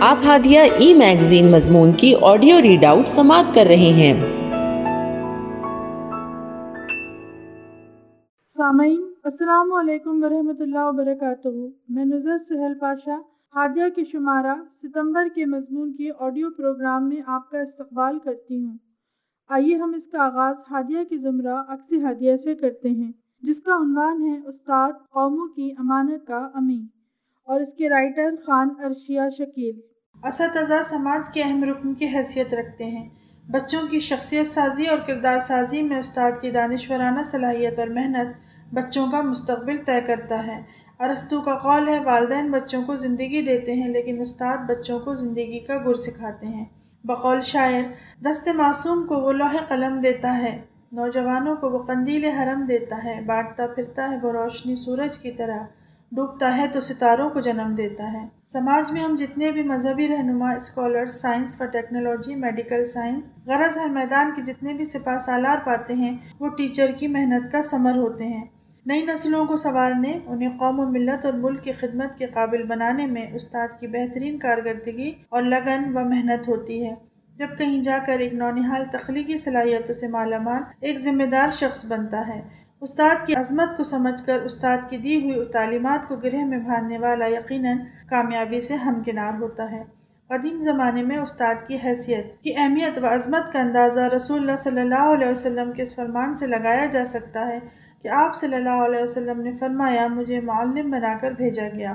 آپ ہادیہ ای میگزین مضمون کی آڈیو ریڈ آؤٹ سماعت کر رہے ہیں۔ سامعین، السلام علیکم ورحمۃ اللہ وبرکاتہ۔ میں نظر سہیل پاشا، ہادیہ کے شمارہ ستمبر کے مضمون کی آڈیو پروگرام میں آپ کا استقبال کرتی ہوں۔ آئیے ہم اس کا آغاز ہادیہ کی زمرہ عکس ہادیہ سے کرتے ہیں، جس کا عنوان ہے استاد قوموں کی امانت کا امین اور اس کے رائٹر خان ارشیا شکیل۔ اساتذہ سماج کے اہم رکن کی حیثیت رکھتے ہیں۔ بچوں کی شخصیت سازی اور کردار سازی میں استاد کی دانشورانہ صلاحیت اور محنت بچوں کا مستقبل طے کرتا ہے۔ ارستو کا قول ہے، والدین بچوں کو زندگی دیتے ہیں، لیکن استاد بچوں کو زندگی کا گر سکھاتے ہیں۔ بقول شاعر، دست معصوم کو وہ لوح قلم دیتا ہے، نوجوانوں کو وہ قندیل حرم دیتا ہے۔ بانٹتا پھرتا ہے، وہ روشنی سورج کی طرح۔ ڈوبتا ہے تو ستاروں کو جنم دیتا ہے۔ سماج میں ہم جتنے بھی مذہبی رہنما اسکالر سائنس و ٹیکنالوجی، میڈیکل سائنس، غرض ہر میدان کے جتنے بھی سپاہ سالار پاتے ہیں، وہ ٹیچر کی محنت کا ثمر ہوتے ہیں۔ نئی نسلوں کو سنوارنے، انہیں قوم و ملت اور ملک کی خدمت کے قابل بنانے میں استاد کی بہترین کارکردگی اور لگن و محنت ہوتی ہے۔ جب کہیں جا کر ایک نونحال تخلیقی صلاحیتوں سے مالا مال، ایک ذمہ دار شخص بنتا ہے۔ استاد کی عظمت کو سمجھ کر استاد کی دی ہوئی تعلیمات کو گرہ میں بھاننے والا یقیناً کامیابی سے ہمکنار ہوتا ہے۔ قدیم زمانے میں استاد کی حیثیت، کی اہمیت و عظمت کا اندازہ رسول اللہ صلی اللہ علیہ وسلم کے اس فرمان سے لگایا جا سکتا ہے کہ آپ صلی اللہ علیہ وسلم نے فرمایا، مجھے معلم بنا کر بھیجا گیا۔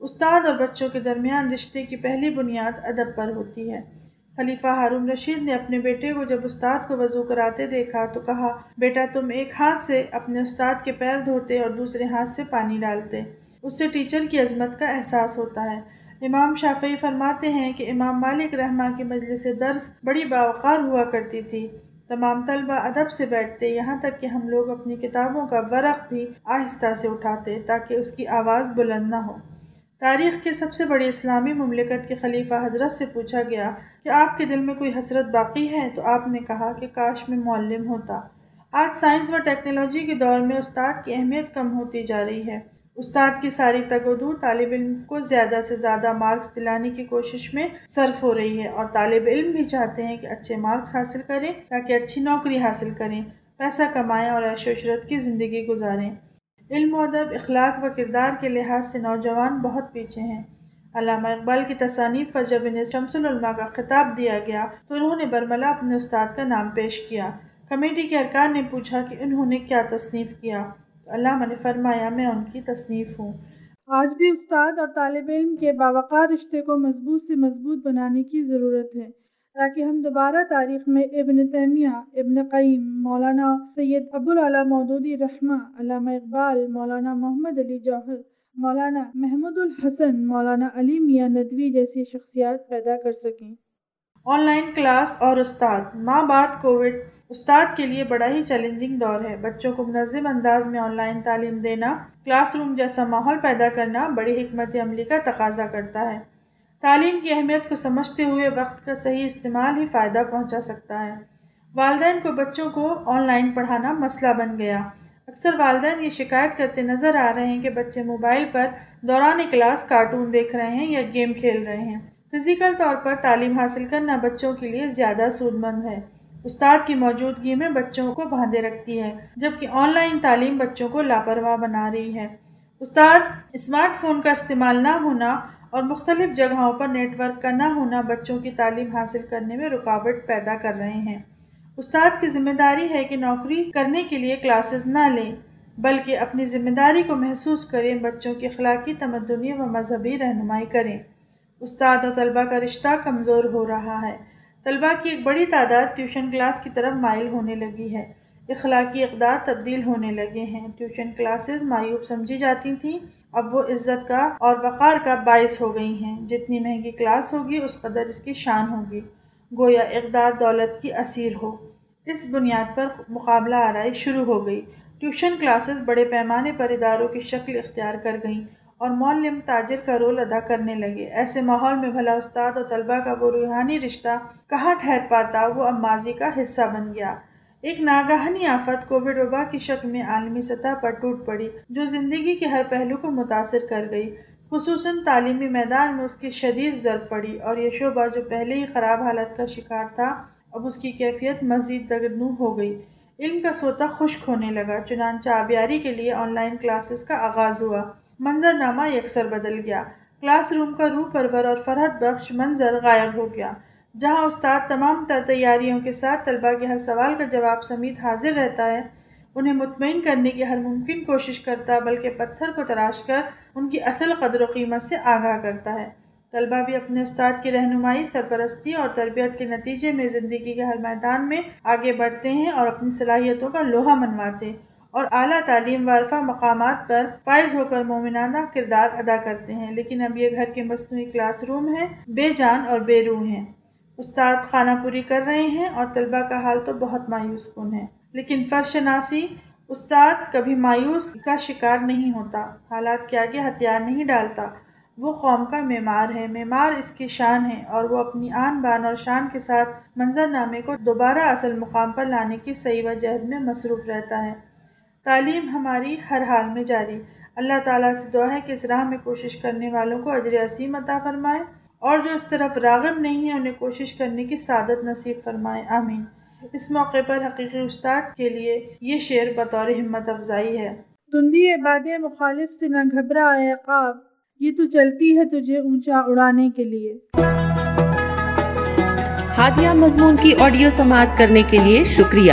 استاد اور بچوں کے درمیان رشتے کی پہلی بنیاد ادب پر ہوتی ہے۔ خلیفہ ہارون رشید نے اپنے بیٹے کو جب استاد کو وضو کراتے دیکھا تو کہا، بیٹا، تم ایک ہاتھ سے اپنے استاد کے پیر دھوتے اور دوسرے ہاتھ سے پانی ڈالتے۔ اس سے ٹیچر کی عظمت کا احساس ہوتا ہے۔ امام شافعی فرماتے ہیں کہ امام مالک رحمہ کی مجلس درس بڑی باوقار ہوا کرتی تھی۔ تمام طلبہ ادب سے بیٹھتے، یہاں تک کہ ہم لوگ اپنی کتابوں کا ورق بھی آہستہ سے اٹھاتے تاکہ اس کی آواز بلند نہ ہو۔ تاریخ کے سب سے بڑی اسلامی مملکت کے خلیفہ حضرت سے پوچھا گیا کہ آپ کے دل میں کوئی حسرت باقی ہے تو آپ نے کہا کہ کاش میں معلم ہوتا۔ آج سائنس و ٹیکنالوجی کے دور میں استاد کی اہمیت کم ہوتی جا رہی ہے۔ استاد کی ساری تگ و دور طالب علم کو زیادہ سے زیادہ مارکس دلانے کی کوشش میں صرف ہو رہی ہے اور طالب علم بھی چاہتے ہیں کہ اچھے مارکس حاصل کریں تاکہ اچھی نوکری حاصل کریں، پیسہ کمائیں اور عیش و عشرت کی زندگی گزاریں۔ علم و ادب، اخلاق و کردار کے لحاظ سے نوجوان بہت پیچھے ہیں۔ علامہ اقبال کی تصانیف پر جب انہیں شمس العلماء کا خطاب دیا گیا تو انہوں نے برملا اپنے استاد کا نام پیش کیا۔ کمیٹی کے ارکان نے پوچھا کہ انہوں نے کیا تصنیف کیا؟ تو علامہ نے فرمایا، میں ان کی تصنیف ہوں۔ آج بھی استاد اور طالب علم کے باوقار رشتے کو مضبوط سے مضبوط بنانے کی ضرورت ہے۔ تاکہ ہم دوبارہ تاریخ میں ابن تیمیہ، ابن قیم، مولانا سید ابوالعلیٰ مودودی رحمہ، علامہ اقبال، مولانا محمد علی جوہر، مولانا محمود الحسن، مولانا علی میاں ندوی جیسی شخصیات پیدا کر سکیں۔ آن لائن کلاس اور استاد۔ ماں بعد کووڈ استاد کے لیے بڑا ہی چیلنجنگ دور ہے۔ بچوں کو منظم انداز میں آن لائن تعلیم دینا، کلاس روم جیسا ماحول پیدا کرنا بڑی حکمت عملی کا تقاضا کرتا ہے۔ تعلیم کی اہمیت کو سمجھتے ہوئے وقت کا صحیح استعمال ہی فائدہ پہنچا سکتا ہے۔ والدین کو بچوں کو آن لائن پڑھانا مسئلہ بن گیا۔ اکثر والدین یہ شکایت کرتے نظر آ رہے ہیں کہ بچے موبائل پر دوران کلاس کارٹون دیکھ رہے ہیں یا گیم کھیل رہے ہیں۔ فزیکل طور پر تعلیم حاصل کرنا بچوں کے لیے زیادہ سود مند ہے۔ استاد کی موجودگی میں بچوں کو باندھے رکھتی ہے، جبکہ آن لائن تعلیم بچوں کو لاپرواہ بنا رہی ہے۔ استاد، اسمارٹ فون کا استعمال نہ ہونا اور مختلف جگہوں پر نیٹ ورک کا نہ ہونا بچوں کی تعلیم حاصل کرنے میں رکاوٹ پیدا کر رہے ہیں۔ استاد کی ذمہ داری ہے کہ نوکری کرنے کے لیے کلاسز نہ لیں، بلکہ اپنی ذمہ داری کو محسوس کریں، بچوں کی اخلاقی تمدنی و مذہبی رہنمائی کریں۔ استاد اور طلبہ کا رشتہ کمزور ہو رہا ہے۔ طلبہ کی ایک بڑی تعداد ٹیوشن کلاس کی طرف مائل ہونے لگی ہے۔ اخلاقی اقدار تبدیل ہونے لگے ہیں۔ ٹیوشن کلاسز معیوب سمجھی جاتی تھیں۔ اب وہ عزت کا اور وقار کا باعث ہو گئی ہیں۔ جتنی مہنگی کلاس ہوگی، اس قدر اس کی شان ہوگی۔ گویا اقدار دولت کی اسیر ہو۔ اس بنیاد پر مقابلہ آرائی شروع ہو گئی۔ ٹیوشن کلاسز بڑے پیمانے پر اداروں کی شکل اختیار کر گئیں اور معلم تاجر کا رول ادا کرنے لگے۔ ایسے ماحول میں بھلا استاد اور طلبہ کا وہ روحانی رشتہ کہاں ٹھہر پاتا، وہ اب ماضی کا حصہ بن گیا۔ ایک ناگہانی آفت کووڈ وبا کی شکل میں عالمی سطح پر ٹوٹ پڑی، جو زندگی کے ہر پہلو کو متاثر کر گئی۔ خصوصاً تعلیمی میدان میں اس کی شدید ضرب پڑی اور یہ شعبہ جو پہلے ہی خراب حالت کا شکار تھا، اب اس کی کیفیت مزید دگنو ہو گئی۔ علم کا سوتا خشک ہونے لگا، چنانچہ آبیاری کے لیے آن لائن کلاسز کا آغاز ہوا۔ منظر نامہ یکسر بدل گیا۔ کلاس روم کا روح پرور اور فرحت بخش منظر غائب ہو گیا۔ جہاں استاد تمام تر تیاریوں کے ساتھ طلبہ کے ہر سوال کا جواب سمیت حاضر رہتا ہے، انہیں مطمئن کرنے کی ہر ممکن کوشش کرتا، بلکہ پتھر کو تراش کر ان کی اصل قدر و قیمت سے آگاہ کرتا ہے۔ طلبہ بھی اپنے استاد کی رہنمائی، سرپرستی اور تربیت کے نتیجے میں زندگی کے ہر میدان میں آگے بڑھتے ہیں اور اپنی صلاحیتوں کا لوہا منواتے ہیں اور اعلیٰ تعلیم وارفہ مقامات پر فائز ہو کر مومنانہ کردار ادا کرتے ہیں۔ لیکن اب یہ گھر کے مصنوعی کلاس روم ہیں، بے جان اور بے روح ہیں۔ استاد خانہ پوری کر رہے ہیں اور طلبہ کا حال تو بہت مایوس کن ہے۔ لیکن فرشناسی استاد کبھی مایوس کا شکار نہیں ہوتا۔ حالات کے آگے ہتھیار نہیں ڈالتا۔ وہ قوم کا معمار ہے۔ معمار اس کی شان ہے اور وہ اپنی آن بان اور شان کے ساتھ منظر نامے کو دوبارہ اصل مقام پر لانے کی صحیح و جہد میں مصروف رہتا ہے۔ تعلیم ہماری ہر حال میں جاری۔ اللہ تعالیٰ سے دعا ہے کہ اس راہ میں کوشش کرنے والوں کو اجر عظیم عطا فرمائے۔ اور جو اس طرف راغب نہیں ہے انہیں کوشش کرنے کی سعادت نصیب فرمائے۔ آمین۔ اس موقع پر حقیقی استاد کے لیے یہ شعر بطور ہمت افزائی ہے۔ تندی عباد مخالف سے نہ گھبرا عقاب یہ تو چلتی ہے تجھے اونچا اڑانے کے لیے۔ ہادیہ مضمون کی آڈیو سماعت کرنے کے لیے شکریہ۔